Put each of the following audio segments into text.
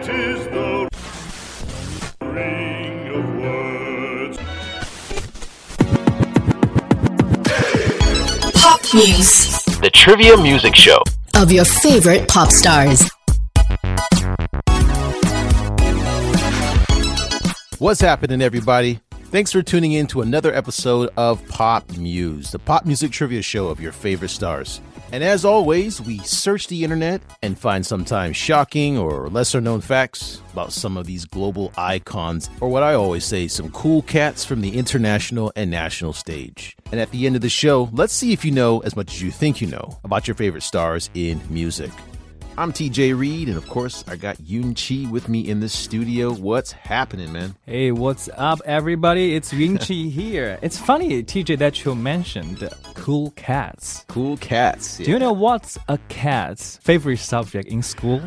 It is the ring of words. Pop Muse The Trivia Music Show. of your favorite pop stars. What's happening, everybody? Thanks for tuning in to another episode of Pop Muse, the pop music trivia show of your favorite stars. And as always, we search the internet and find sometimes shocking or lesser known facts about some of these global icons, or what I always say, some cool cats from the international and national stage. And at the end of the show, let's see if you know as much as you think you know about your favorite stars in music. I'm TJ Reed, and of course, I got Yoon Chi with me in the studio. What's happening, man? Hey, what's up, everybody? It's Yun Chi here. It's funny, TJ, that you mentioned cool cats. Cool cats. Do you know what's a cat's favorite subject in school?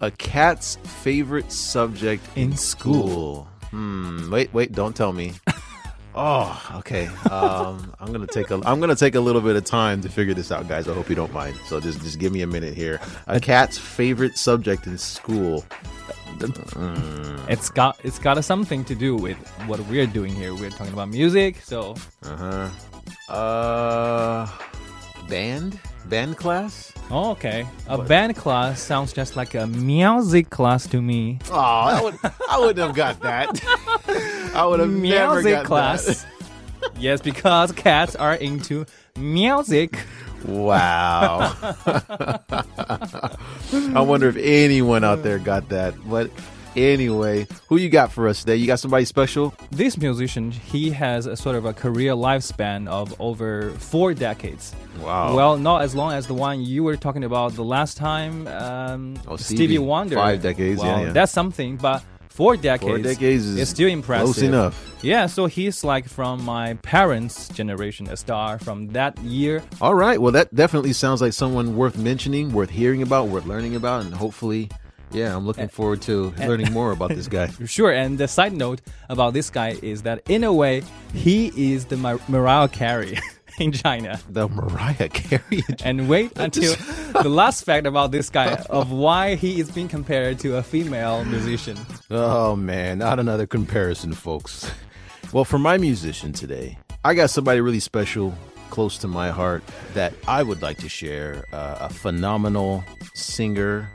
A cat's favorite subject in, In school. Hmm. Wait, wait. Don't tell me. oh, okay. Um, I'm gonna take a. I'm gonna take a little bit of time to figure this out, guys. I hope you don't mind. So just, just give me a minute here. A cat's favorite subject in school. It's got it's got something to do with what we're doing here. We're talking about music, so Uh huh. Uh, band. Band class. oh, okay. A band class sounds just like a music class to me. Oh, I, would, I wouldn't have got that. I would have never music got class. yes, because cats are into music. That. Wow. I wonder if anyone out there got that. But anyway, who you got for us today? You got somebody special? This musician, he has a sort of a career lifespan of over four decades. Wow. Well, not as long as the one you were talking about the last time. Um, Oh, Stevie, Stevie. Wonder. Five decades, yeah, Well, yeah. That's something, but four decades. Four decades is still impressive. close enough. Yeah, so he's like from my parents' generation, a star from that year. All right. Well, that definitely sounds like someone worth mentioning, worth hearing about, worth learning about, and hopefully, yeah, I'm looking forward to learning more about this guy. Sure, and the side note about this guy is that in a way, he is the Mar- Mariah Carey in China. The Mariah Carey. And wait until the last fact about this guy of why he is being compared to a female musician. Oh man, not another comparison, folks. Well, for my musician today, I got somebody really special, close to my heart, that I would like to share. Uh, a phenomenal singer.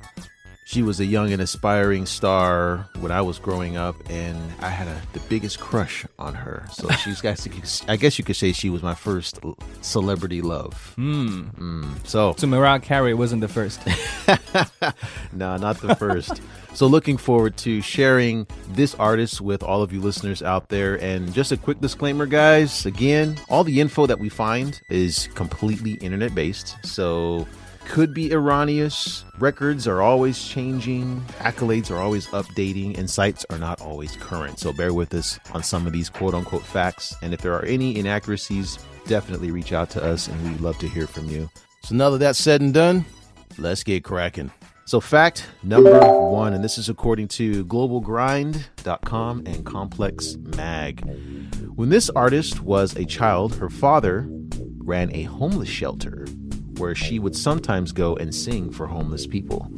She was a young and aspiring star when I was growing up, and I had a, the biggest crush on her. So she's got, I guess you could say she was my first celebrity love. Hmm. So So Mariah Carey wasn't the first. no, not the first. so, looking forward to sharing this artist with all of you listeners out there. And just a quick disclaimer, guys again, all the info that we find is completely internet based. So, could be erroneous. Records are always changing, accolades are always updating, and sites are not always current. So, bear with us on some of these quote unquote facts. And if there are any inaccuracies, definitely reach out to us, and we'd love to hear from you. So, now that that's said and done, let's get cracking. So, fact number one, and this is according to globalgrind.com and Complex Mag. When this artist was a child, her father ran a homeless shelter where she would sometimes go and sing for homeless people.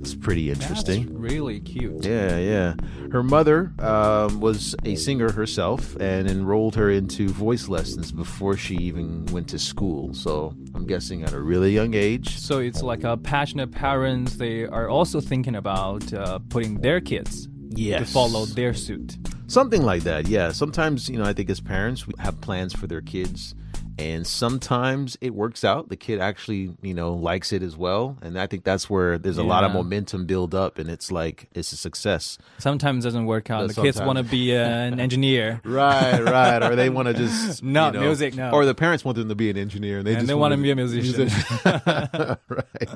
It's pretty interesting. That's really cute. Yeah, yeah. Her mother um, was a singer herself and enrolled her into voice lessons before she even went to school. So I'm guessing at a really young age. So it's like a passionate parents. They are also thinking about uh, putting their kids to follow their suit. Something like that, yeah. Sometimes, you know, I think as parents, we have plans for their kids, and sometimes it works out. The kid actually, you know, likes it as well, and I think that's where there's a lot of momentum build up, and it's like it's a success. Sometimes doesn't work out. No, the kids want to be uh, an engineer. Right, right. or they want to just No, you know, music, no. Or the parents want them to be an engineer, and they And just they wanna be a musician. right.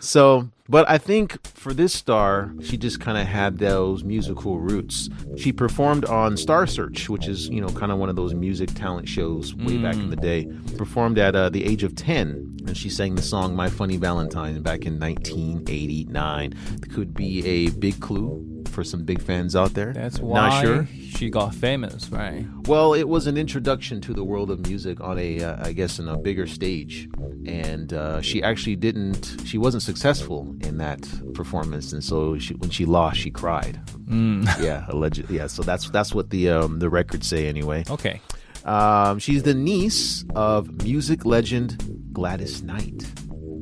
So, but I think for this star, she just kind of had those musical roots. She performed on Star Search, which is you know kind of one of those music talent shows way back in the day. Performed at uh, the age of ten, and she sang the song "My Funny Valentine" back in 1989. Could be a big clue for some big fans out there. That's why Not sure. she got famous, right? Well, it was an introduction to the world of music on a, uh, I guess, in a bigger stage, and uh, she actually didn't. She wasn't successful in that performance, and so she, when she lost, she cried. Mm. Yeah, alleged. Yeah, so that's that's what the um, the records say anyway. Okay. Um, she's the niece of music legend Gladys Knight.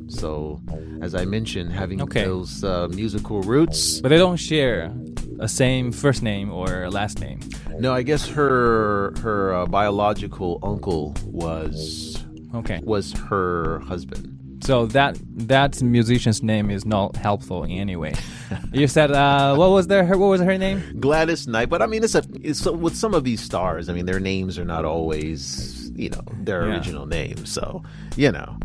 So, as I mentioned, having Okay. those uh, musical roots. But they don't share a same first name or last name. No, I guess her her uh, biological uncle was Okay. was her husband. So that that musician's name is not helpful in any way. you said uh, what was their her, what was her name? Gladys Knight, but I mean, it's a it's so, with some of these stars. I mean, their names are not always you know their Yeah. original names, so you know.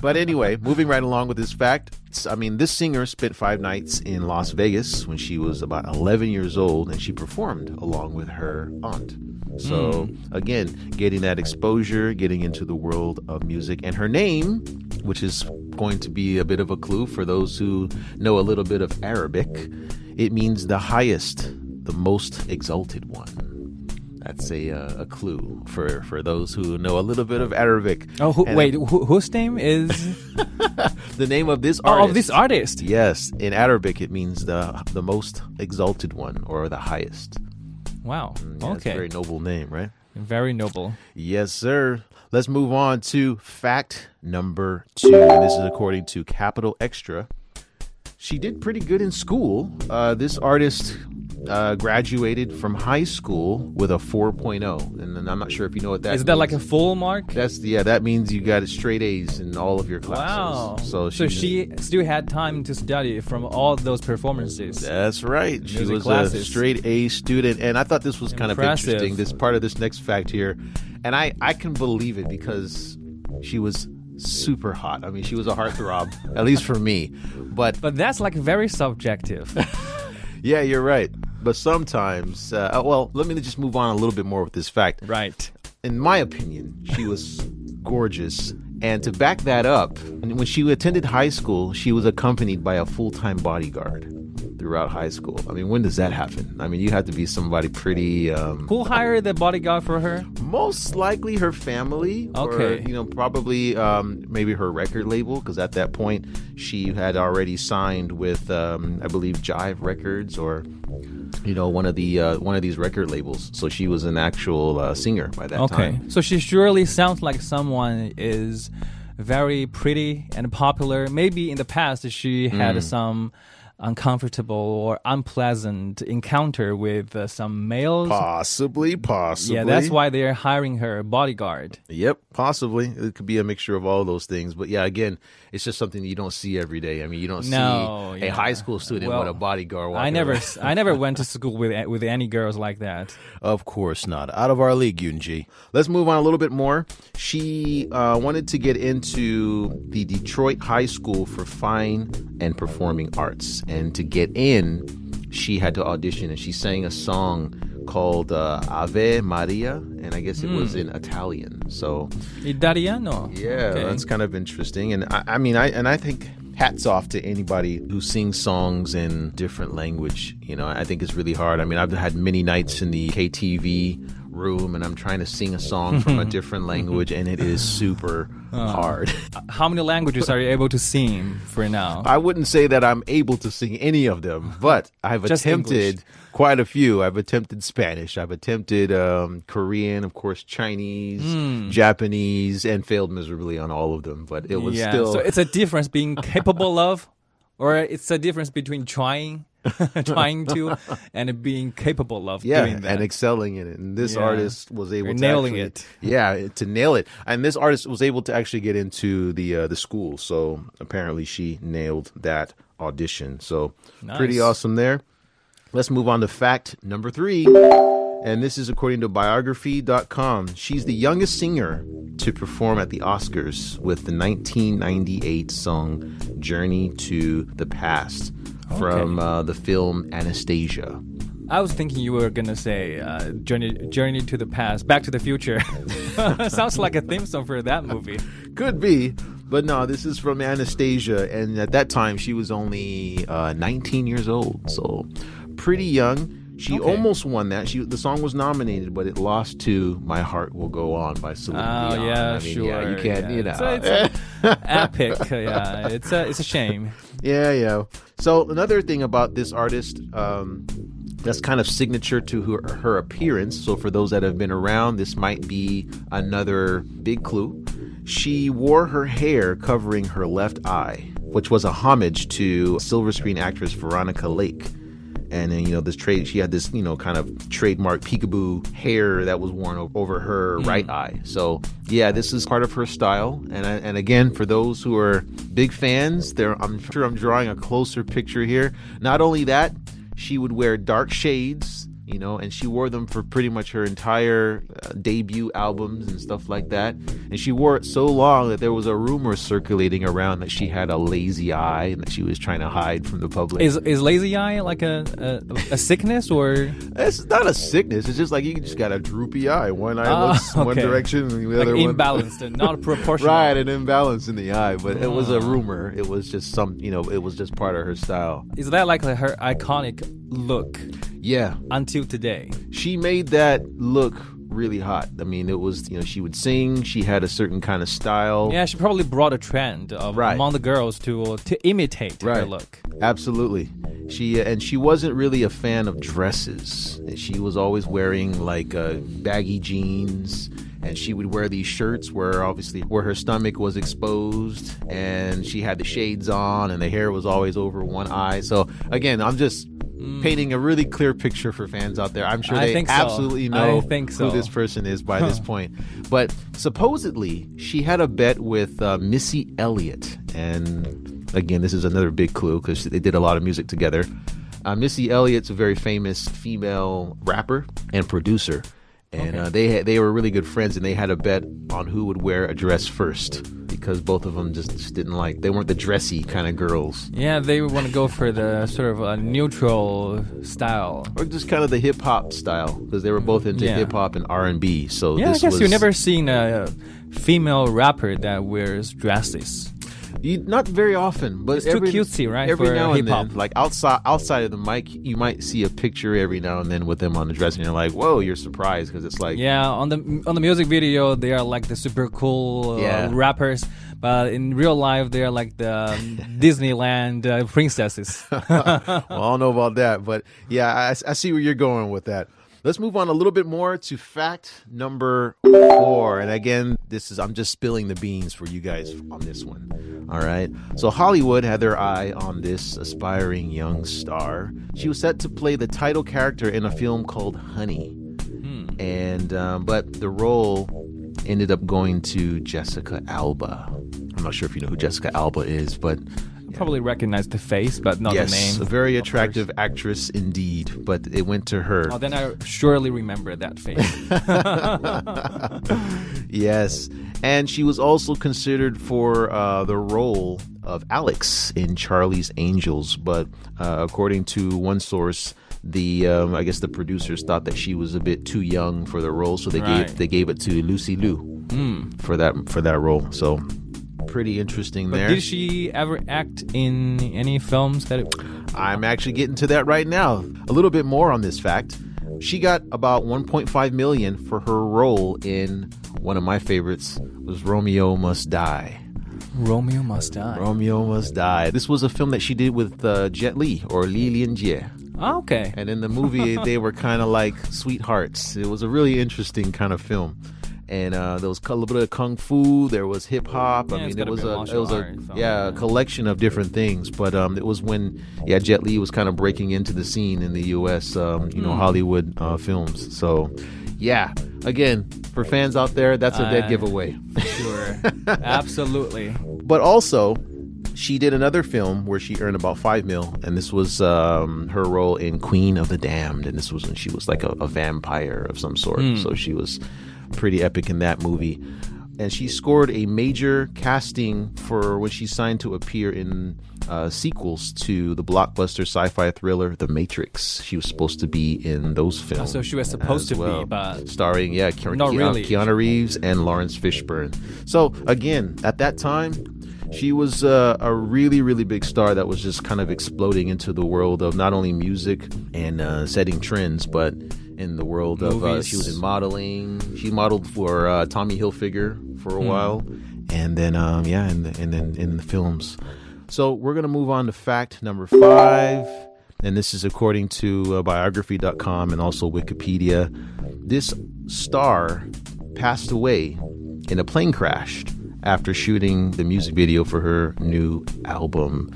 But anyway, moving right along with this fact, I mean, this singer spent five nights in Las Vegas when she was about 11 years old, and she performed along with her aunt. So hmm. again, getting that exposure, getting into the world of music, and her name, which is going to be a bit of a clue for those who know a little bit of Arabic, it means the highest, the most exalted one. That's a uh, a clue for for those who know a little bit of Arabic. Oh, who, wait, who, whose name is the name of this oh, artist. of this artist? Yes, in Arabic it means the the most exalted one or the highest. Wow. Yeah, it's a okay. very noble name, right? Very noble. Yes, sir. Let's move on to fact number two. And this is according to Capital Extra. She did pretty good in school. Uh, this artist uh, graduated from high school with a 4.0. And then I'm not sure if you know what that Is that like a full mark? That's yeah. That means you got straight A's in all of your classes. Wow. So she, so she still had time to study from all those performances. That's right. She was a straight A student, and I thought this was kind Impressive. of interesting. This part of this next fact here, and I I can believe it because she was super hot. I mean, she was a heartthrob, at least for me. But But that's like very subjective. yeah, you're right. But sometimes, uh, uh, well, let me just move on a little bit more with this fact. right. in my opinion, she was gorgeous. And to back that up, when she attended high school, she was accompanied by a full time bodyguard throughout high school. I mean, when does that happen? I mean, you have to be somebody pretty. Um, Who hired the bodyguard for her? most likely her family. Or, Okay. you know, probably um, maybe her record label, because at that point she had already signed with, um, I believe, Jive Records or. You know, one of the uh, one of these record labels. So she was an actual uh, singer by that Okay. time. Okay, so she surely sounds like someone is very pretty and popular. Maybe in the past she had some uncomfortable or unpleasant encounter with uh, some males. Possibly, possibly. Yeah, that's why they're hiring her bodyguard. Yep, possibly. It could be a mixture of all those things. But yeah, again, it's just something you don't see every day. I mean, you don't No, see a high school student Well, with a bodyguard I never, around. I never went to school with with any girls like that. Of course not. Out of our league, Yunji. Let's move on a little bit more. She uh, wanted to get into the Detroit High School for Fine and Performing Arts. And to get in, she had to audition and she sang a song called uh, Ave Maria. And I guess it was in Italian. So Italiano. yeah, Okay. that's kind of interesting. And I, I mean, I and I think hats off to anybody who sings songs in different language. You know, I think it's really hard. I mean, I've had many nights in the KTV room and I'm trying to sing a song from a different language and it is super Uh. hard. How many languages are you able to sing for now? I wouldn't say that I'm able to sing any of them, but I've attempted English. quite a few. I've attempted Spanish, I've attempted um, Korean, of course, Chinese, Hmm. Japanese, and failed miserably on all of them. But it was yeah. still So it's a difference being capable of, or it's a difference between trying, trying to, and being capable of yeah, doing that. and excelling in it. And this Yeah. artist was able You're to nailing actually- it. Yeah, to nail it. And this artist was able to actually get into the uh, the school. So apparently she nailed that audition. So pretty awesome there. Let's move on to fact number three. And this is according to biography.com. She's the youngest singer to perform at the Oscars with the 1998 song Journey to the Past from uh, the film Anastasia. I was thinking you were gonna say uh, journey, journey to the past, Back to the Future. Sounds like a theme song for that movie. Could be, but no, this is from Anastasia, and at that time she was only uh, 19 years old. So, pretty young. She Okay. almost won that. She the song was nominated, but it lost to "My Heart Will Go On" by Celine Oh Dion. yeah, I mean, sure. Yeah, you can't, yeah. you know. It's it's epic. Yeah, it's a it's a shame. Yeah, yeah. So another thing about this artist, um, that's kind of signature to her, her appearance. So for those that have been around, this might be another big clue. She wore her hair covering her left eye, which was a homage to silver screen actress Veronica Lake. And then you know this trade, she had this you know kind of trademark peekaboo hair that was worn over her mm. right eye. So yeah, this is part of her style. And I, and again, for those who are big fans, there I'm sure I'm drawing a closer picture here. Not only that, she would wear dark shades, you know, and she wore them for pretty much her entire uh, debut albums and stuff like that. And she wore it so long that there was a rumor circulating around that she had a lazy eye and that she was trying to hide from the public. Is is lazy eye like a a, a sickness or It's not a sickness. It's just like you just got a droopy eye. One eye Ah, looks one direction, and the like other one imbalanced and not proportional? Right, an imbalance in the eye. But it was a Ah. rumor. It was just some, you know, it was just part of her style. Is that like her iconic look Yeah, until today? she made that look really hot. I mean, it was, you know, she would sing. She had a certain kind of style. Yeah, she probably brought a trend of, Right. among the girls to to imitate her Right. look. Absolutely. She and she wasn't really a fan of dresses. She was always wearing like uh, baggy jeans and she would wear these shirts where obviously where her stomach was exposed and she had the shades on and the hair was always over one eye. So again, I'm just painting a really clear picture for fans out there. I'm sure Mm. They think so. absolutely know think so. who this person is by this point. But supposedly, she had a bet with uh, Missy Elliott. And again, this is another big clue because they did a lot of music together. Uh, Missy Elliott's a very famous female rapper and producer. And uh, they had, they were really good friends, and they had a bet on who would wear a dress first because both of them just, just didn't like they weren't the dressy kind of girls, Yeah, they would want to go for the sort of a neutral style. or just kind of the hip hop style because they were both into Yeah. hip hop and R and B. So Yeah, I guess was, you've never seen a female rapper that wears dresses. You, not very often, but It's too every, cutesy, right, Every for now and hip-hop. then, like outside outside of the mic, you might see a picture every now and then with them on the dress, and you're like, "Whoa!" You're surprised because it's like, Yeah, on the on the music video, they are like the super cool uh, Yeah. rappers, but in real life, they are like the um, Disneyland uh, princesses. well, I don't know about that, but yeah, I, I see where you're going with that. Let's move on a little bit more to fact number four. And again, this is I'm just spilling the beans for you guys on this one. All right. So Hollywood had their eye on this aspiring young star. She was set to play the title character in a film called Honey. And um, but the role ended up going to Jessica Alba. I'm not sure if you know who Jessica Alba is, but Probably recognize the face, but not yes, the name. Yes, a very attractive actress indeed. But it went to her. Oh, then I surely remember that face. Yes, and she was also considered for uh, the role of Alex in Charlie's Angels, but uh, according to one source, the um, I guess the producers thought that she was a bit too young for the role, so they Right. gave they gave it to Lucy Liu for that for that role. So pretty interesting But there. did she ever act in any films that? It, I'm actually getting to that right now. A little bit more on this fact. She got about 1.5 million for her role in one of my favorites was Romeo Must Die. Romeo Must Die. Romeo Must Die. This was a film that she did with uh, Jet Li or Li Lianjie. Oh, okay. And in the movie, they were kind of like sweethearts. It was a really interesting kind of film. And uh, there was a little bit of kung fu. There was hip hop. Yeah, I mean, it was a it was a yeah a collection of different things. But um, it was when yeah Jet Li was kind of breaking into the scene in the U.S. Um, you know Hmm. Hollywood uh, films. So yeah, again for fans out there, that's a dead Uh, giveaway. Sure. Absolutely. But also, she did another film where she earned about five mil, and this was um, her role in Queen of the Damned, and this was when she was like a, a vampire of some sort. So she was pretty epic in that movie. And she scored a major casting for when she signed to appear in uh, sequels to the blockbuster sci-fi thriller The Matrix. She was supposed to be in those films. so she was supposed to be, but- starring yeah, Ke- Keanu, really. Keanu Reeves and Laurence Fishburne. So again, at that time, She was uh, a really, really big star that was just kind of exploding into the world of not only music and uh, setting trends, but in the world of uh, she was in modeling. She modeled for uh, Tommy Hilfiger for a while, and then um, yeah, and, and then in the films. So we're gonna move on to fact number five, and this is according to uh, biography.com and also Wikipedia. This star passed away in a plane crash after shooting the music video for her new album.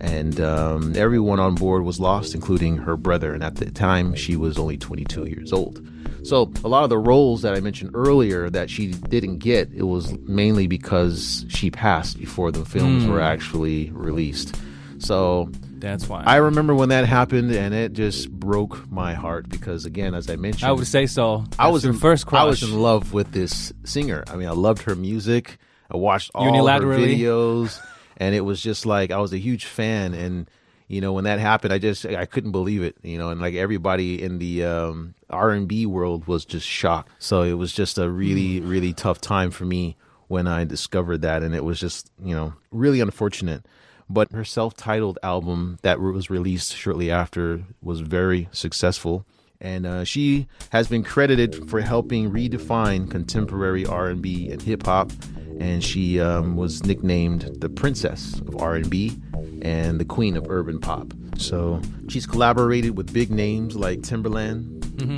And um, everyone on board was lost, including her brother. And at the time, she was only 22 years old. So a lot of the roles that I mentioned earlier that she didn't get, it was mainly because she passed before the films were actually released. So That's why. I remember when that happened, and it just broke my heart because, again, as I mentioned, I would say so. I was in, first crush. I was in love with this singer. I mean, I loved her music. I watched all her videos, and it was just like I was a huge fan. And you know, when that happened, I just I couldn't believe it. You know, and like everybody in the um, R and B world was just shocked. So it was just a really really tough time for me when I discovered that, and it was just you know really unfortunate. But her self-titled album that was released shortly after was very successful and uh, she has been credited for helping redefine contemporary R&B and hip hop. And she um, was nicknamed the Princess of R&B and the Queen of Urban Pop. So she's collaborated with big names like Timbaland,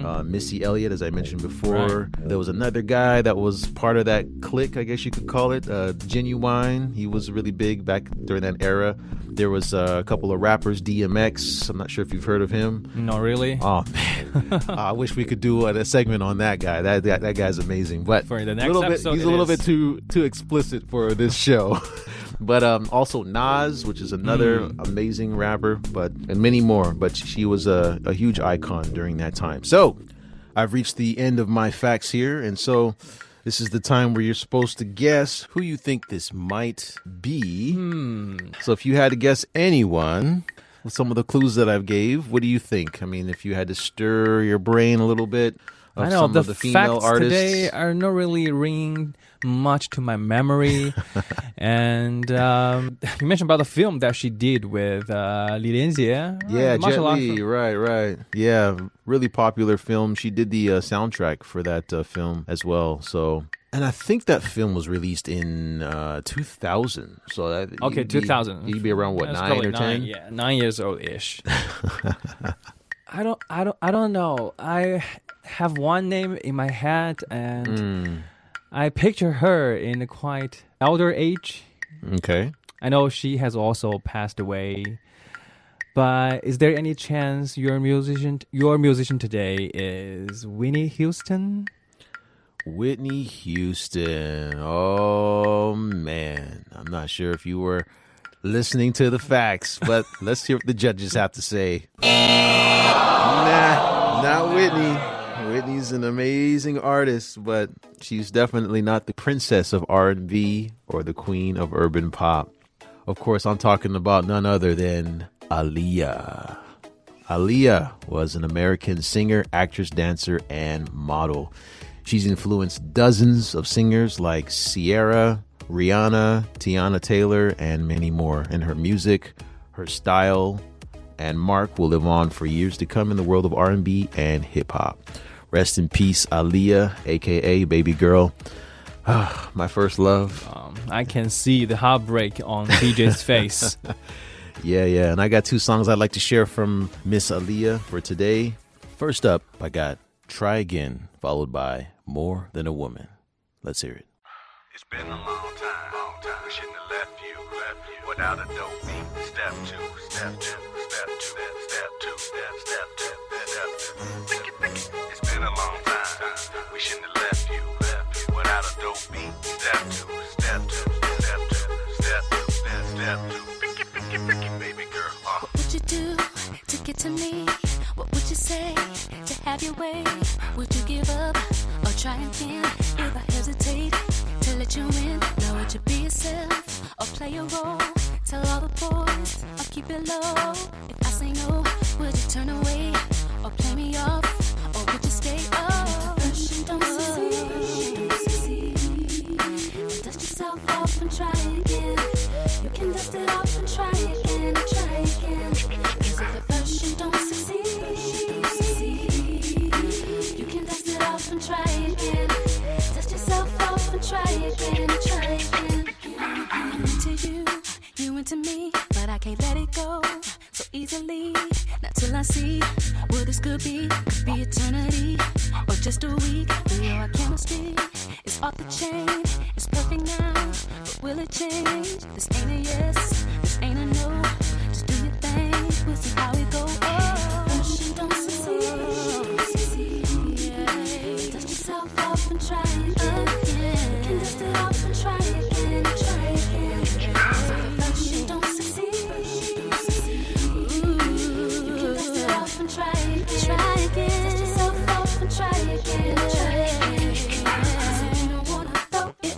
uh, Missy Elliott, as I mentioned before. There was another guy that was part of that clique, I guess you could call it, uh, Ginuwine. He was really big back during that era. There was uh, a couple of rappers, DMX. I'm not sure if you've heard of him. no, really. Oh man, I wish we could do a, a segment on that guy. That that, that guy's amazing. But For the next little bit, episode he's a little is. bit too too explicit for this show. but um, also Nas, which is another Hmm. amazing rapper, but and many more. But she was a, a huge icon during that time. So I've reached the end of my facts here, and so. This is the time where you're supposed to guess who you think this might be. Hmm. So if you had to guess anyone, with some of the clues that I've gave, what do you think? I mean, if you had to stir your brain a little bit of I know some the, of the female facts artists. today are not really ringing much to my memory. and um, you mentioned about the film that she did with uh, Li Lianjie. yeah, Uh, Jet Li, right, right. Yeah, really popular film. She did the uh, soundtrack for that uh, film as well. So, and I think that film was released in uh, 2000. So that Okay, you'd be- 2000. You'd be around what That's nine or ten? Yeah, nine years old ish. I don't, I don't, I don't know. I have one name in my head, and Hmm. I picture her in a quite elder age. Okay. I know she has also passed away. But is there any chance your musician, your musician today is Winnie Houston? Whitney Houston. Oh man, I'm not sure if you were listening to the facts, but let's hear what the judges have to say. Nah, not Whitney. Whitney's an amazing artist, but she's definitely not the princess of R&B or the queen of urban pop. Of course, I'm talking about none other than Aaliyah. Aaliyah was an American singer, actress, dancer, and model. She's influenced dozens of singers like Ciara, Rihanna, Teyana Taylor, and many more. And her music, her style, and mark will live on for years to come in the world of R&B and hip hop. Rest in peace, Aaliyah, aka Baby Girl. Ah, my first love. Um, I can see the heartbreak on TJ's face. Yeah, yeah. And I got two songs I'd like to share from Miss Aaliyah for today. First up, I got Try Again, followed by More Than a Woman. Let's hear it. It's been a long time, long time. We shouldn't have left you, left you without a dope beat. Step two, step two, you in, now would you be yourself or play a role? Tell all the boys or keep it low.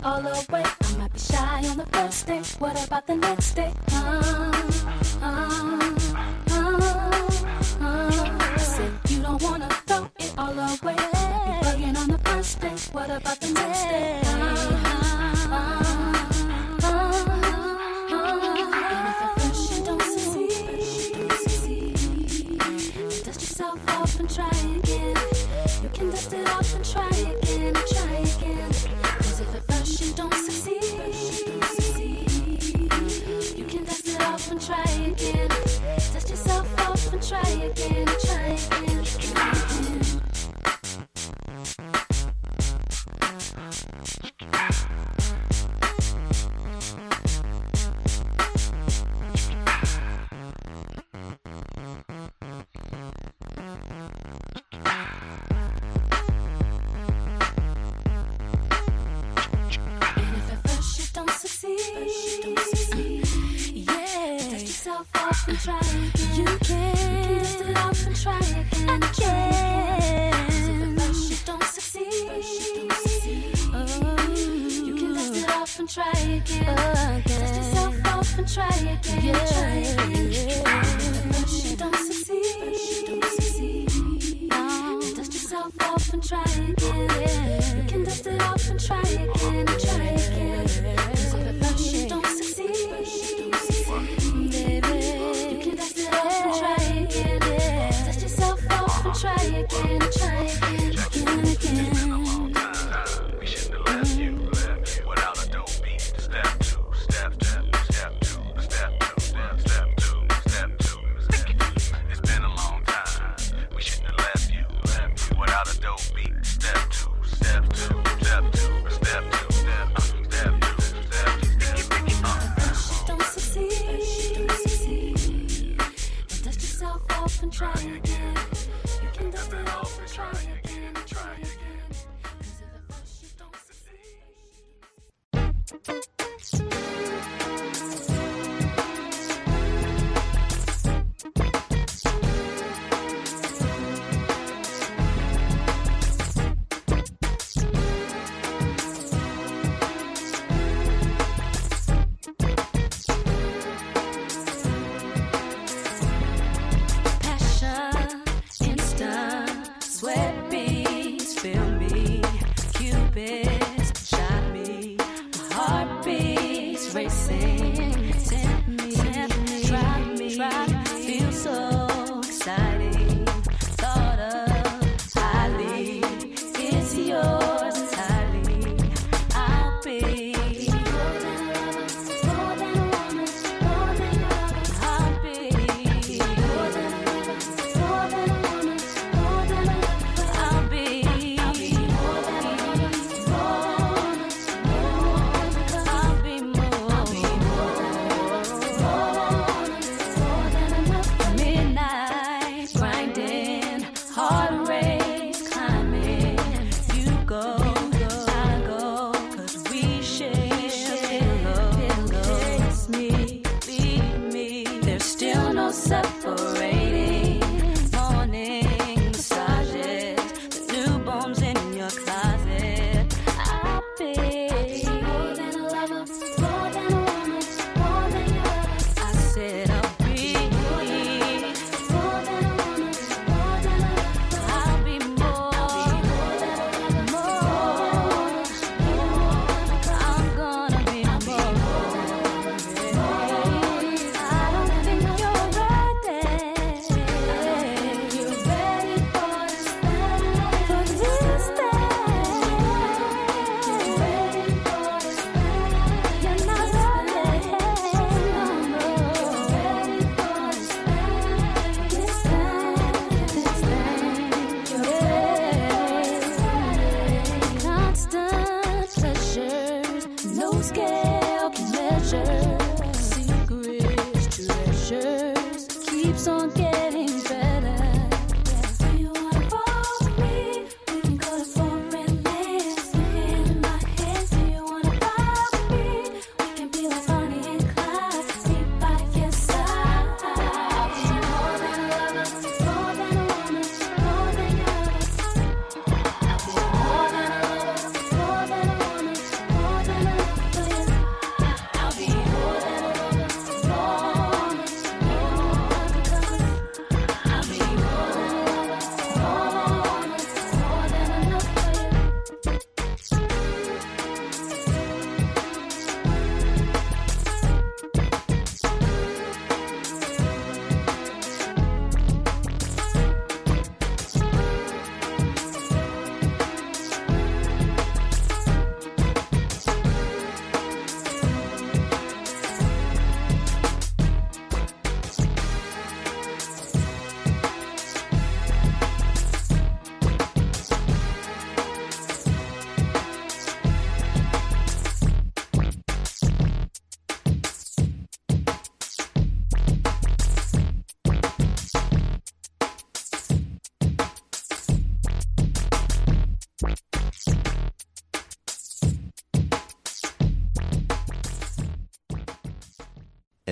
all away. I might be shy on the first day. What about the next day? Uh, uh, uh, I said you don't wanna throw it all away. Be bugging on the first day. What about the next day? Uh, uh, try again, try again.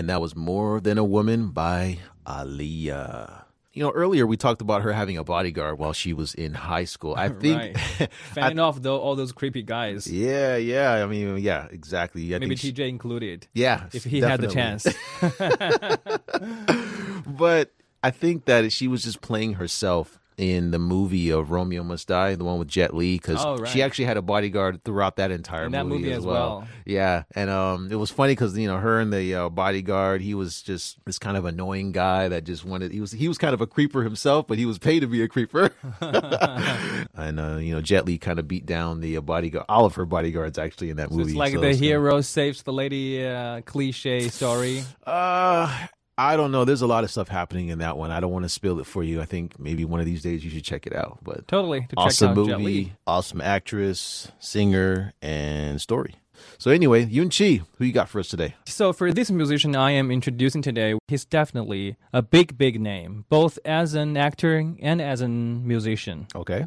And that was More Than a Woman by Aaliyah. You know, earlier we talked about her having a bodyguard while she was in high school. I think, right. Fanning off though all those creepy guys. yeah, yeah. I mean, yeah, exactly. I Maybe think she- TJ included. yeah, If he had the chance. but I think that she was just playing herself in the movie of Romeo Must Die, the one with Jet Li, because Oh, right. she actually had a bodyguard throughout that entire In that movie as as well. well. Yeah, and um, it was funny because you know her and the uh, bodyguard, he was just this kind of annoying guy that just wanted. He was he was kind of a creeper himself, but he was paid to be a creeper. and uh, you know, Jet Li kind of beat down the uh, bodyguard, all of her bodyguards actually in that So movie. it's like So the hero saves the lady uh, cliche story. Uh, I don't know. There's a lot of stuff happening in that one. I don't want to spill it for you. I think maybe one of these days you should check it out. But Totally. To awesome movie, awesome actress, singer, and story. So anyway, Yun Chi, who you got for us today? So for this musician I am introducing today, he's definitely a big, big name, both as an actor and as a musician. Okay.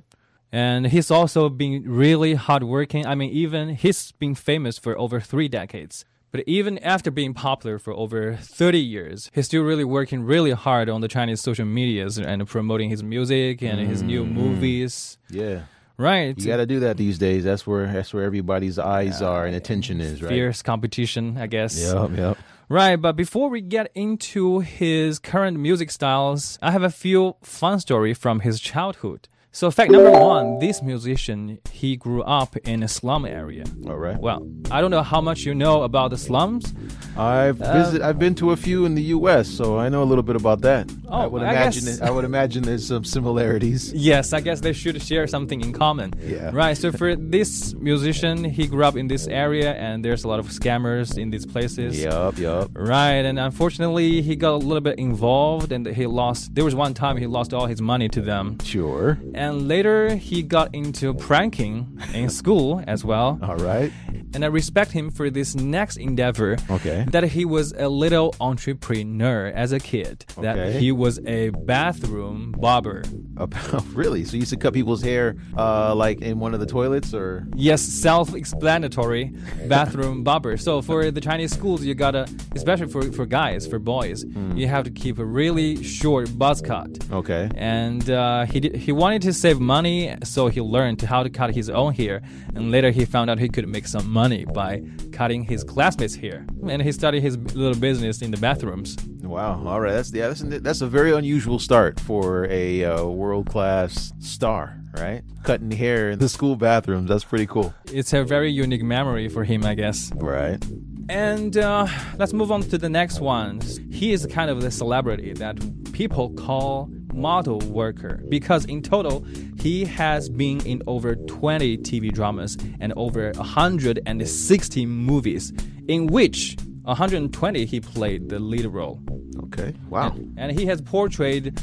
And he's also been really hardworking. I mean, even he's been famous for over three decades. But even after being popular for over 30 years, he's still really working really hard on the Chinese social medias and promoting his music and his new mm-hmm. movies. Yeah. Right. You got to do that these days. That's where that's where everybody's eyes are and attention is, right? Fierce competition, I guess. Yep, yep. Right, but before we get into his current music styles, I have a few fun story from his childhood. So fact number one, this musician, he grew up in a slum area. All right. Well, I don't know how much you know about the slums. I've Uh, visit, I've been to a few in the U.S., so I know a little bit about that. I Oh, would I imagine guess- it, I would imagine there's some similarities. Yes, I guess they should share something in common. Yeah. Right, so for this musician, he grew up in this area and there's a lot of scammers in these places. Yup, yup. Right, and unfortunately, he got a little bit involved and he lost. There was one time he lost all his money to them. Sure. And later, he got into pranking in school as well. All right. And I respect him for this next endeavor. Okay. That he was a little entrepreneur as a kid. That he was a bathroom barber. About, really? So you used to cut people's hair, uh, like in one of the toilets, or Yes, self-explanatory bathroom barber. So for the Chinese schools, you gotta, especially for, for guys, for boys, Hmm. you have to keep a really short buzz cut. okay? and uh, he did, he wanted to save money, so he learned how to cut his own hair. And later he found out he could make some money by cutting his classmates' hair. And he started his little business in the bathrooms. Wow. All right. That's yeah. That's, that's a very unusual start for a uh, world class star, right? Cutting hair in the school bathrooms. That's pretty cool. It's a very unique memory for him, I guess. Right. And uh, let's move on to the next one. He is kind of the celebrity that people call model worker because in total he has been in over 20 TV dramas and over 160 movies in which 120 he played the lead role. Okay. Wow. And he has portrayed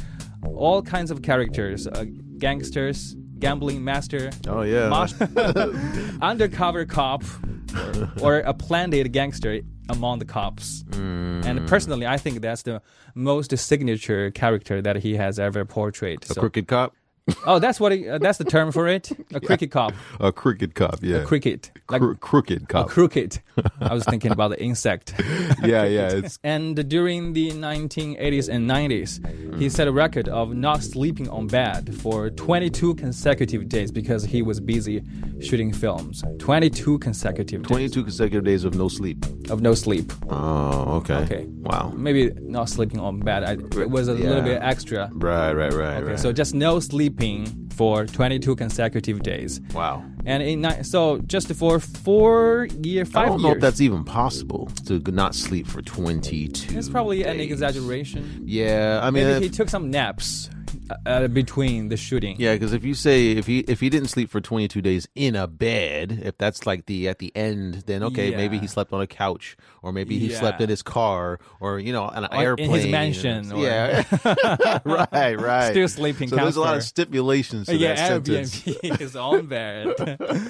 all kinds of characters, uh, gangsters, gambling master, Oh yeah. Undercover cop or, or a planned gangster. among the cops. Mm. And personally, I think that's the most signature character that he has ever portrayed. A So- crooked cop? Oh, that's what he, uh, that's the term for it. A cricket cop. A cricket cop, yeah. A Cricket. Like Cro- crooked a cop. crooked. I was thinking about the insect. yeah, yeah. It's And during the 1980s and 90s, he set a record of not sleeping on bed for 22 consecutive days because he was busy shooting films. 22 consecutive days 22 consecutive days of no sleep. of no sleep. Oh, okay. Okay. Wow. Maybe not sleeping on bed. I, it was a Yeah. little bit extra. Right, right, right, Okay, right. so just no sleeping for 22 consecutive days. wow. And in so just for four year, five. I don't know years. if that's even possible to not sleep for 22 it's probably an exaggeration. Yeah, I mean, Maybe he took some naps uh, uh, between the shooting. yeah, because if you say if he if he didn't sleep for 22 days in a bed, if that's like the at the end, then okay, maybe he slept on a couch, or maybe he slept in his car, or you know, an Or in airplane, his mansion, or- yeah, right, right. Still sleeping So there's a lot of stipulations to yeah, that. Airbnb is on bed,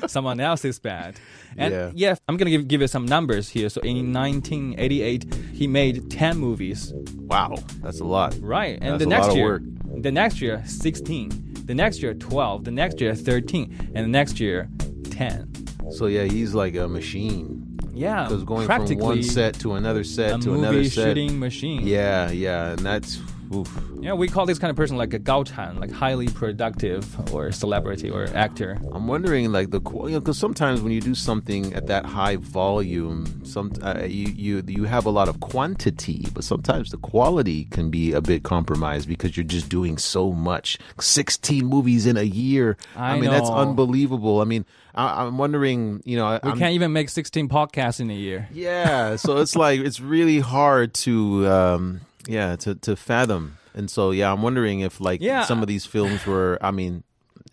someone else's bed. And Yeah. yeah. I'm gonna give, give you some numbers here. So in 1988, he made 10 movies, Wow, that's a lot. right? And That's the next year, work. The next year 16, the next year 12, the next year 13, and the next year 10. So yeah, he's like a machine. Yeah, Because going from one set to another set to another set. shooting machine. Yeah, yeah, and that's oof. Yeah, we call this kind of person like a gaochan, like highly productive or celebrity or actor. I'm wondering, like the you know, because sometimes when you do something at that high volume, some uh, you you you have a lot of quantity, but sometimes the quality can be a bit compromised because you're just doing so much. 16 movies in a year. I mean, that's unbelievable. I mean, I, I'm wondering, you know, We I'm, can't even make 16 podcasts in a year. yeah, so it's like it's really hard to um yeah, to to fathom. And so yeah, I'm wondering if like Yeah. some of these films were I mean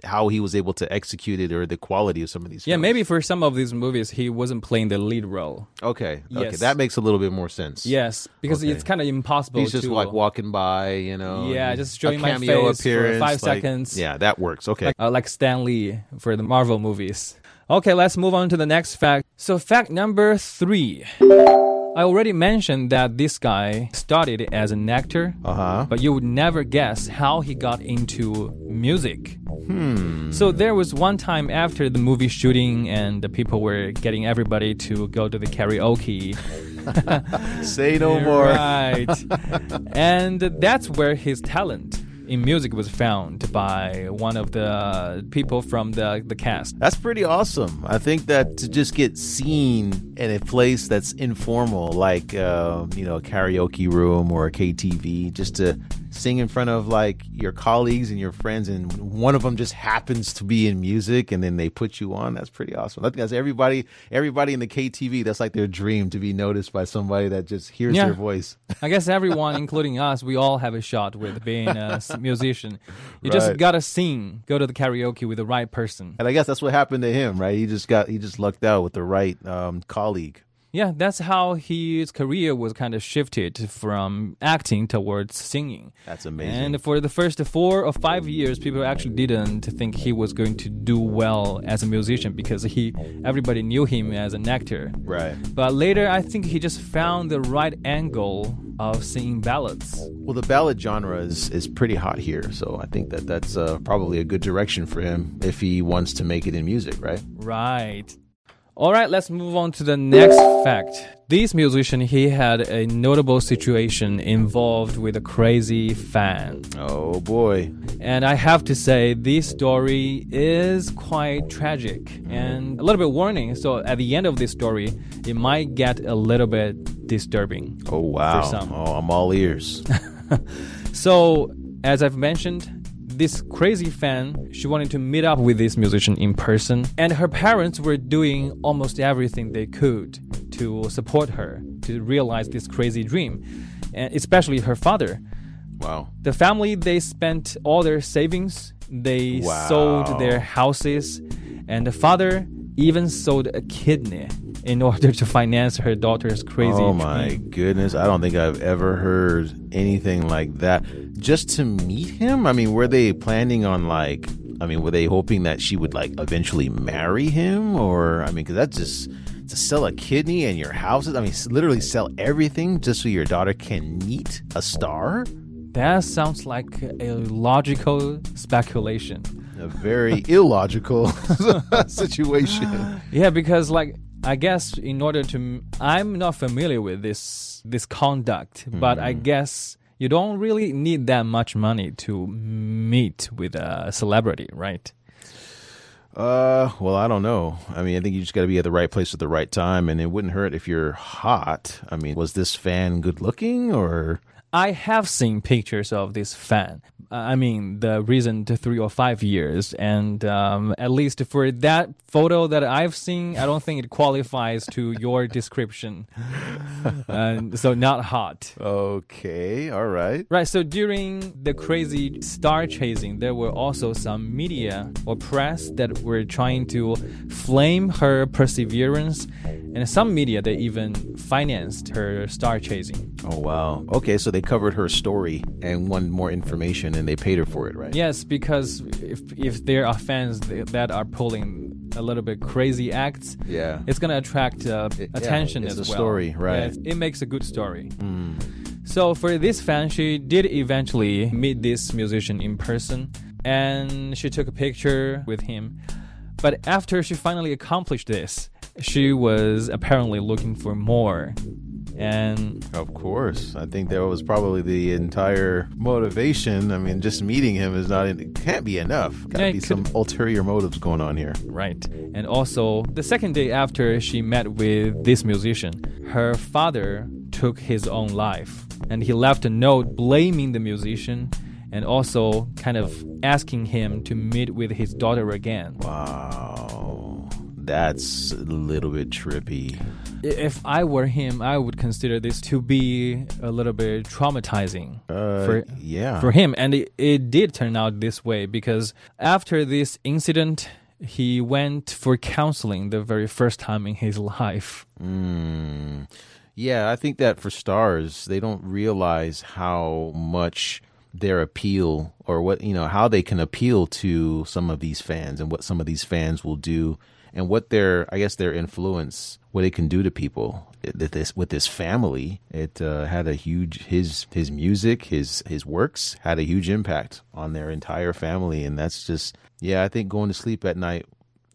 how he was able to execute it or the quality of some of these Yeah, maybe for some of these movies, he wasn't playing the lead role. Okay. Okay, that makes a little bit more sense. Yes, because Okay. it's kind of impossible He's just to like walking by, you know. Yeah, just showing my face for appearance, five like- seconds. Yeah, that works. Okay. uh, like Stan Lee for the Marvel movies. Okay, let's move on to the next fact. So, fact number three. I already mentioned that this guy started as an actor, Uh-huh. but you would never guess how he got into music. Hmm. So there was one time after the movie shooting, and the people were getting everybody to go to the karaoke. Say no more. Right. and that's where his talent in music was found by one of the people from the, the cast. That's pretty awesome. I think that to just get seen in a place that's informal, like uh, you know, a karaoke room or a KTV, just to sing in front of like your colleagues and your friends, and one of them just happens to be in music, and then they put you on. That's pretty awesome. I think that's everybody. Everybody in the KTV, that's like their dream to be noticed by somebody that just hears Yeah. their voice. I guess everyone, including us, we all have a shot with being a musician. You Right. just gotta sing, go to the karaoke with the right person. And I guess that's what happened to him, right? He just got he just lucked out with the right um, colleague. Yeah, that's how his career was kind of shifted from acting towards singing. That's amazing. And for the first four or five years, people actually didn't think he was going to do well as a musician because he everybody knew him as an actor. right. But later, I think he just found the right angle of singing ballads. Well, the ballad genre is, is pretty hot here, so I think that that's uh, probably a good direction for him if he wants to make it in music, right? Right. All right, let's move on to the next fact. This musician, he had a notable situation involved with a crazy fan. Oh boy. And I have to say, this story is quite tragic and a little bit warning. So at the end of this story, it might get a little bit disturbing. Oh wow. For some. Oh, I'm all ears. So, as I've mentioned, this crazy fan, she wanted to meet up with this musician in person, and her parents were doing almost everything they could to support her to realize this crazy dream, and especially her father. wow. The family they spent all their savings, they Wow. sold their houses, and the father even sold a kidney in order to finance her daughter's crazy Oh dream. my goodness. I don't think I've ever heard anything like that. Just to meet him? I mean, were they planning on like I mean, were they hoping that she would like eventually marry him or I mean, cuz that's just to sell a kidney and your houses. I mean, literally sell everything just so your daughter can meet a star. That sounds like a logical speculation. A very illogical situation. Yeah, because like I guess in order to I'm not familiar with this this conduct, but I guess you don't really need that much money to meet with a celebrity, right? Uh, well, I don't know. I mean, I think you just got to be at the right place at the right time, and it wouldn't hurt if you're hot. I mean, was this fan good looking or? I have seen pictures of this fan. Uh, I mean, the recent three or five years, and um, at least for that photo that I've seen, I don't think it qualifies to your description. and so not hot. Okay, all right. Right, so during the crazy star chasing, there were also some media or press that were trying to flame her perseverance, and some media that even financed her star chasing. Oh wow. Okay, so they covered her story and wanted more information, and they paid her for it, right? Yes, because if if there are fans that are pulling a little bit crazy acts, Yeah. it's gonna attract uh, It- yeah, attention it's as a well. story, right. Yeah, it- it makes a good story. So for this fan, she did eventually meet this musician in person, and she took a picture with him. But after she finally accomplished this, she was apparently looking for more. And Of course. I think that was probably the entire motivation. I mean, just meeting him is not, it can't be enough. Got to Yeah, be some ulterior motives going on here. Right. And also, the second day after she met with this musician, her father took his own life. And he left a note blaming the musician and also kind of asking him to meet with his daughter again. Wow. That's a little bit trippy. If I were him, I would consider this to be a little bit traumatizing Uh, for yeah. for him, and it, it did turn out this way because after this incident, he went for counseling the very first time in his life. Mm. Yeah, I think that for stars, they don't realize how much their appeal or what, you know, how they can appeal to some of these fans and what some of these fans will do and what their, I guess, their influence, what it can do to people. It- This with this family, it uh, had a huge his his music, his his works had a huge impact on their entire family, and that's just yeah. I think going to sleep at night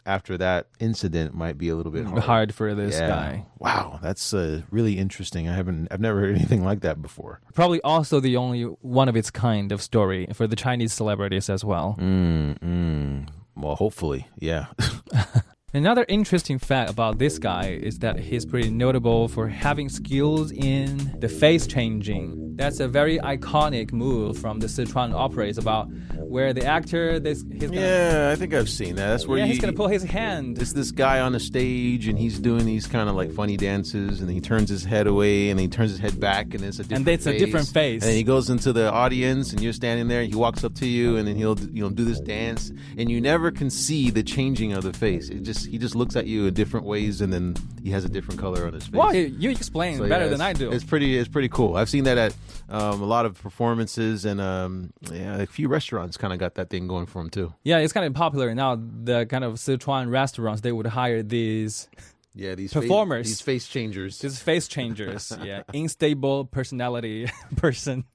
after that incident might be a little bit hard. Hard for this Yeah. guy. Wow, that's uh, really interesting. I haven't, I've never heard anything like that before. Probably also the only one of its kind of story for the Chinese celebrities as well. Mm, mm. Well, hopefully, yeah. Another interesting fact about this guy is that he's pretty notable for having skills in the face changing. That's a very iconic move from the Sichuan opera. It's about where the actor, this, he's gonna, yeah, I think I've seen that. That's where yeah, you, he's gonna pull his hand. It's this guy on the stage, and he's doing these kind of like funny dances, and he turns his head away, and he turns his head back, and it's a different. And it's a face. different face. And he goes into the audience, and you're standing there, and he walks up to you, and then he'll you know do this dance, and you never can see the changing of the face. It just he just looks at you in different ways, and then he has a different color on his face. Wow, you, you explain So, better yeah, than I do. It's pretty. It's pretty cool. I've seen that at um, a lot of performances, and um, yeah, a few restaurants kind of got that thing going for him too. Yeah, it's kind of popular now. The kind of Sichuan restaurants they would hire these Yeah, these Performers. these face changers. these face changers. yeah, unstable personality person.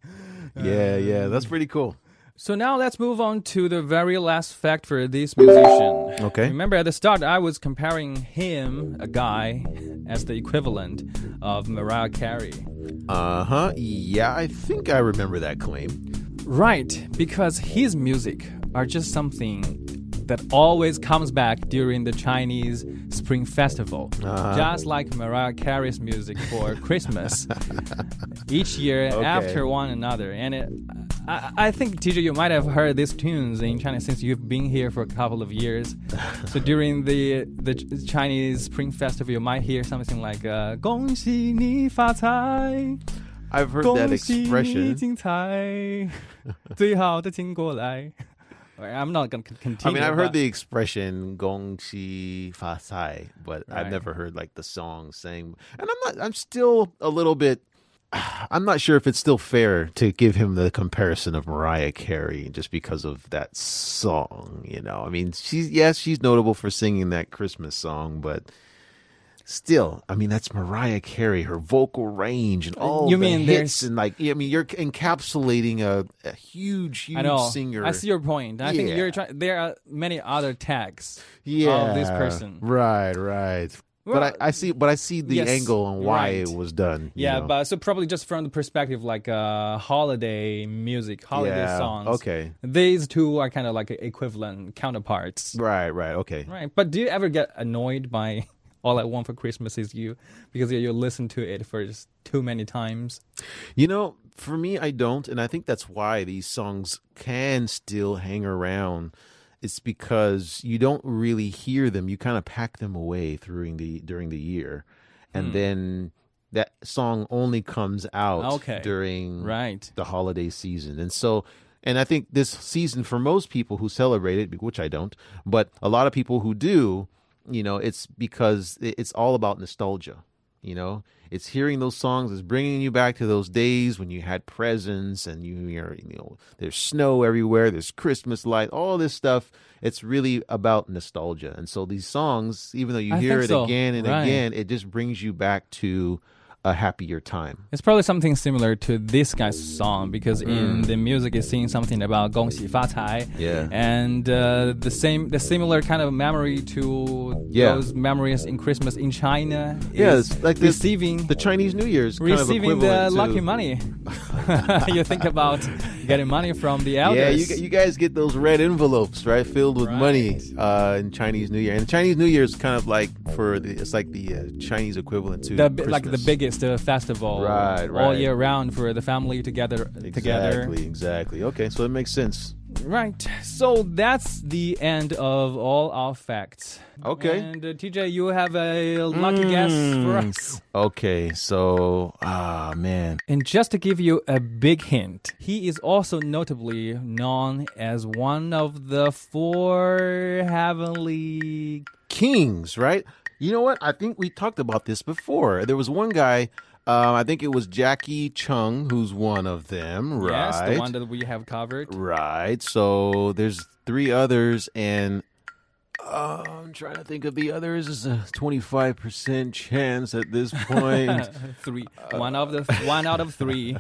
yeah, yeah, that's pretty cool. So now let's move on to the very last fact for this musician. Okay. Remember at the start I was comparing him, a guy, as the equivalent of Mariah Carey. Uh huh. Yeah, I think I remember that claim. Right, because his music are just something that always comes back during the Chinese Spring Festival. Uh-huh. Just like Mariah Carey's music for Christmas. Each year Okay. after one another. And it, I, I think, TJ, you might have heard these tunes in China since you've been here for a couple of years. so during the the Ch- Chinese Spring Festival, you might hear something like uh, 恭喜你发财 I've heard that 恭喜你 expression. 精彩，最好的请过来。Alright, I'm not gonna con- I continue. mean, I've but- heard the expression "gong xi fa sai," but I've Right. never heard like the song saying. And I'm not. I'm still a little bit. I'm not sure if it's still fair to give him the comparison of Mariah Carey just because of that song. You know, I mean, she's yes, she's notable for singing that Christmas song, but still, I mean, that's Mariah Carey, her vocal range and all You the mean hits and like, I mean, you're encapsulating a, a huge, huge I know. singer. I see your point. I think you're trying. There are many other tags yeah, of this person. Right, right. Well, but I, I see, but I see the yes, angle on why right. it was done. Yeah, know? but so probably just from the perspective like uh, holiday music, holiday Yeah, songs. okay. These two are kind of like equivalent counterparts. right, right, okay. Right. But do you ever get annoyed by All I Want for Christmas Is You because you, you listen to it for just too many times? You know, for me, I don't, and I think that's why these songs can still hang around. It's because you don't really hear them; you kind of pack them away during the during the year, Hmm. and then that song only comes out Okay. during Right. the holiday season, and so. And I think this season, for most people who celebrate it, which I don't, but a lot of people who do, you know, it's because it's all about nostalgia. You know, it's hearing those songs, it's bringing you back to those days when you had presents and you, you know, there's snow everywhere, there's Christmas light, all this stuff. It's really about nostalgia. And so these songs, even though you I hear it so. again and Right. again, it just brings you back to a happier time. It's probably something similar to this guy's song because in the music it's saying something about 恭喜发财. Mm. Yeah. And uh, the same, the similar kind of memory to Yeah. those memories in Christmas in China. Yeah, is it's like this- receiving The Chinese New Year's kind of receiving the equivalent to- lucky money. you think about getting money from the elders. Yeah, you, you guys get those red envelopes, right, filled with money uh, in Chinese New Year. And Chinese New Year is kind of like for the, it's like the uh, Chinese equivalent to the, bi- like the Christmas. biggest uh, festival Right, all right. year round for the family together together Exactly, exactly. Okay, so it makes sense. right so that's the end of all our facts Okay. and uh, tj you have a lucky guess for Mm. us Okay, so ah man, and just to give you a big hint he is also notably known as one of the four heavenly Kings, right? You know what? I think we talked about this before. There was one guy. Um, I think it was Jacky Cheung, who's one of them, right? yes the one that we have covered Right. So there's three others, and uh, I'm trying to think of the others. It's a 25% chance at this point. three one of the one out of three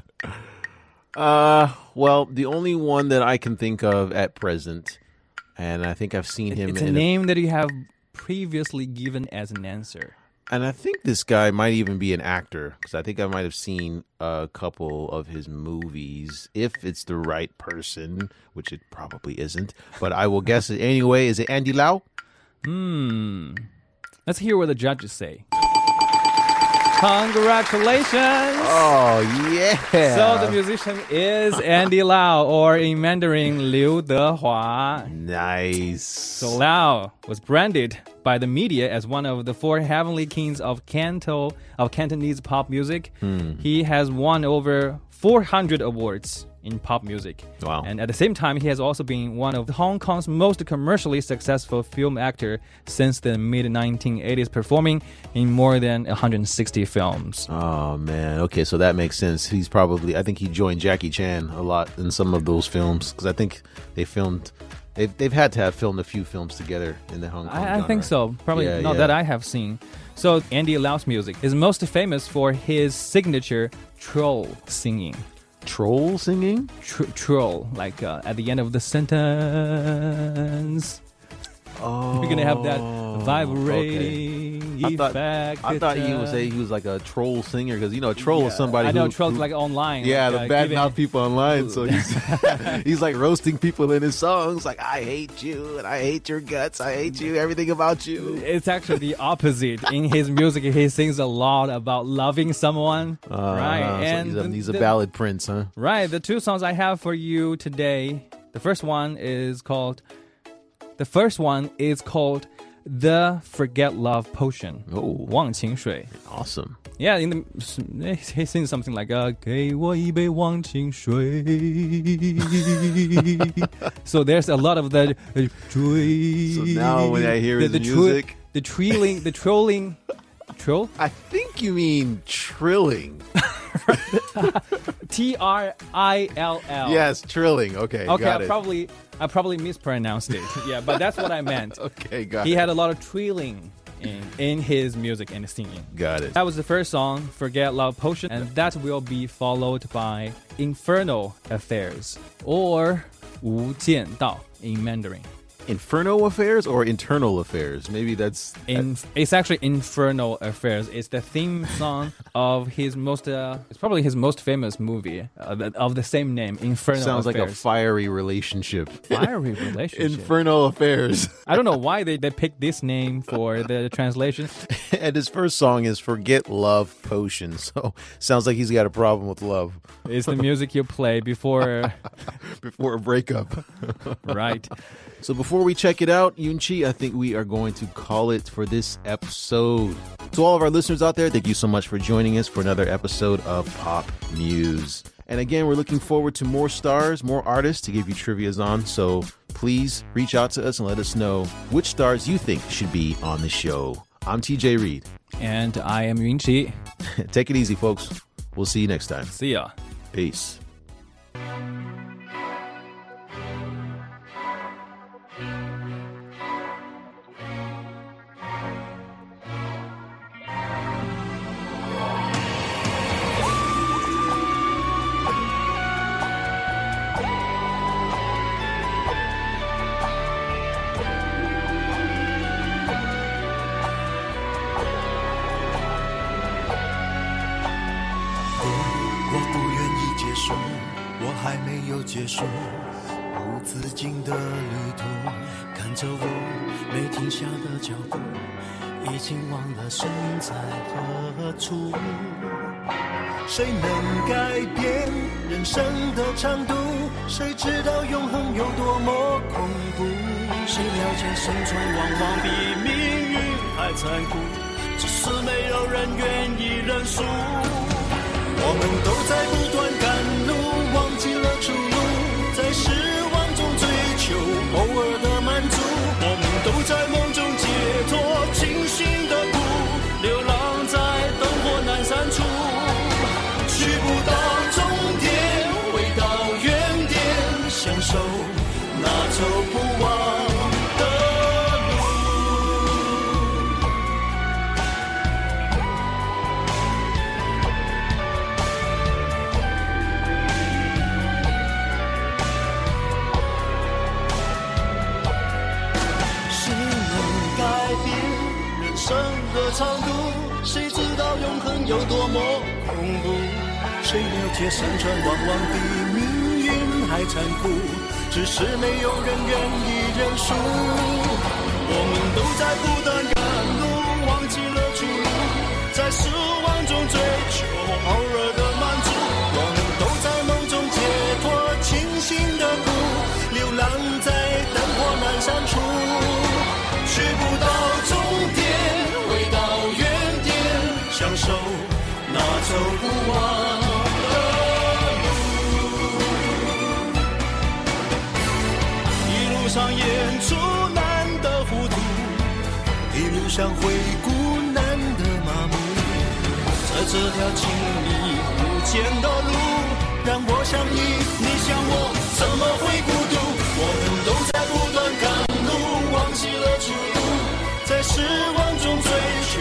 uh, well, the only one that I can think of at present, and I think I've seen him it's a name that you have previously given as an answer and I think this guy might even be an actor because I think I might have seen a couple of his movies. If it's the right person, which it probably isn't, but I will guess it anyway. Is it Andy Lau? Hmm. Let's hear what the judges say. Congratulations! Oh yeah. So the musician is Andy Lau, or in Mandarin, Liu Dehua. nice. So Lau was branded by the media as one of the four heavenly kings of Canto of Cantonese pop music. Hmm. He has won over 400 awards in pop music. Wow. And at the same time, he has also been one of Hong Kong's most commercially successful film actor since the mid 1980s, performing in more than 160 films. Oh man. Okay, so that makes sense. He's probably. I think he joined Jackie Chan a lot in some of those films because I think they filmed. They've, they've had to have filmed a few films together in the Hong Kong. I, I think so. Probably Yeah, not yeah. that I have seen. So Andy Lau's music is most famous for his signature troll singing. Troll singing. Tr- troll, like uh, at the end of the sentence. Oh, You're gonna have that okay. vibrating I thought, effect. I thought he was uh, say he was like a troll singer because you know a troll is somebody I know who, trolls who- like online. yeah like, the uh, bad giving- mouth people online. So he's he's like roasting people in his songs like I hate you and I hate your guts. I hate you. Everything about you. It's actually the opposite. In his music, he sings a lot about loving someone, right? Uh, so And he's a, he's a the- ballad prince, huh? Right. The two songs I have for you today. The first one is called. The first one is called "The Forget Love Potion." Oh. 忘情水. Awesome. Yeah, in the he sings something like uh, 给我一杯忘情水. so there's a lot of the uh, So now when I hear the, his the twi- music- the trailing, the trolling, troll, I think you mean trilling. T R I L L. Yes, trilling. Okay, okay. I probably I probably mispronounced it. yeah, but that's what I meant. okay, got he it. He had a lot of trilling. In, in, his music and singing. Got it. That was the first song, Forget Love Potion, and that will be followed by Infernal Affairs or Wu Jian Dao in Mandarin. Inferno affairs or internal affairs? Maybe that's In, it's actually Infernal Affairs. It's the theme song of his most, uh, it's probably his most famous movie uh, of the same name, Infernal sounds like a fiery relationship. fiery relationship. Infernal affairs. I don't know why they, they picked this name for the translation. and his first song is Forget Love Potion. So sounds like he's got a problem with love It's the music you play before, before a breakup. right? So before we check it out, Yunchi, I think we are going to call it for this episode. To all of our listeners out there, thank you so much for joining us for another episode of Pop Muse. And again, we're looking forward to more stars, more artists to give you trivias on. So please reach out to us and let us know which stars you think should be on the show. I'm TJ Reed. And I am Yun Chi. Take it easy, folks. We'll see you next time. See ya. Peace. 结束无止境的旅途。看着我没停下的脚步，已经忘了身在何处。谁能改变人生的长度？谁知道永恒有多么恐怖？谁了解生存往往比命运还残酷？只是没有人愿意认输。我们都在不断赶路，忘记了出有多么恐怖？谁了解山川往往比命运还残酷？只是没有人愿意认输。我们都在不断赶路，忘记了出路，在失望中追求偶尔想回顾难的麻木。在这条亲密无间的路，让我想你，你想我，怎么会孤独？我们都在不断赶路，忘记了出路，在失望中追求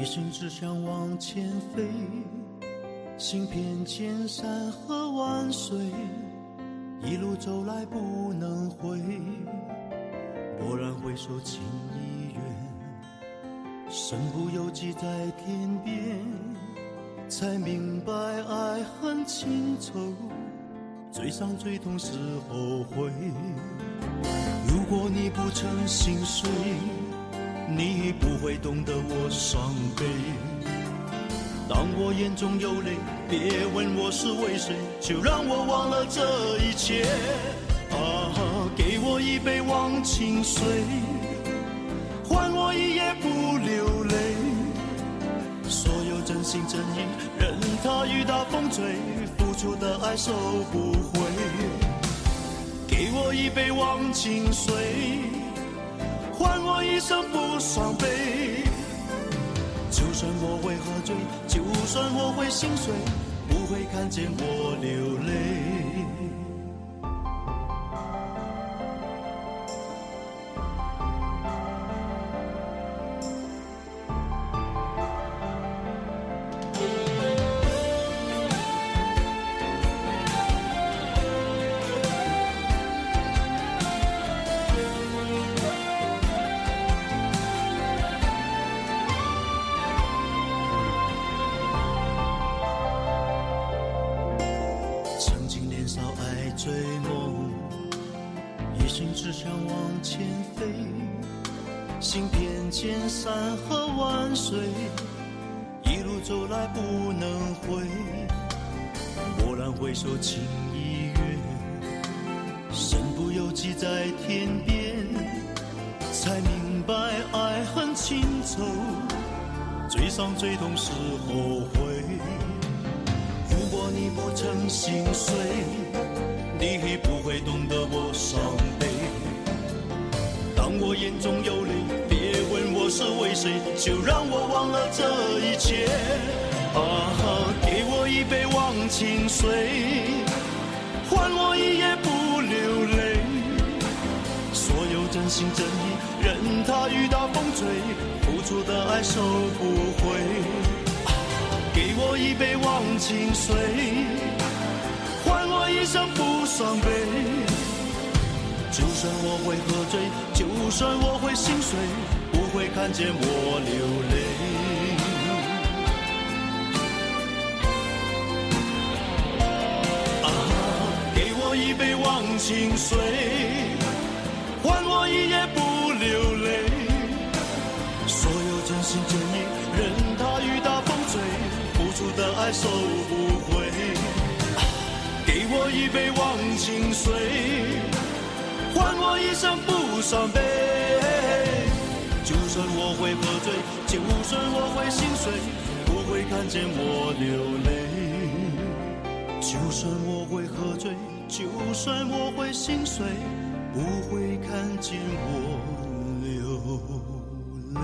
一生只想往前飞，行遍千山和万水，一路走来不能回，蓦然回首，情已远，身不由己在天边，才明白爱恨情仇，最伤最痛是后悔。如果你不曾心碎，你不会懂得我伤悲。当我眼中有泪，别问我是为谁，就让我忘了这一切。啊，给我一杯忘情水，换我一夜不流泪。所有真心真意，任它雨打风吹，付出的爱收不回。给我一杯忘情水，换我一生不伤悲。就算我会喝醉，就算我会心碎，不会看见我流泪。追梦，一心只想往前飞，行遍千山和万水，一路走来不能回。蓦然回首，情已远，身不由己在天边，才明白爱恨情仇，最伤最痛是后悔。如果你不曾心碎，你不会懂得我伤悲。当我眼中有泪，别问我是为谁，就让我忘了这一切。啊，给我一杯忘情水，换我一夜不流泪。所有真心真意，任它雨打风吹，付出的爱收不回。给我一杯忘情水，一生不伤悲。就算我会喝醉，就算我会心碎，不会看见我流泪。啊，给我一杯忘情水，换我一夜不流泪。所有真心真意，任它雨打风吹，付出的爱收不回。一杯忘情水，换我一生不伤悲。就算我会喝醉，就算我会心碎，不会看见我流泪。就算我会喝醉，就算我会心碎，不会看见我流泪。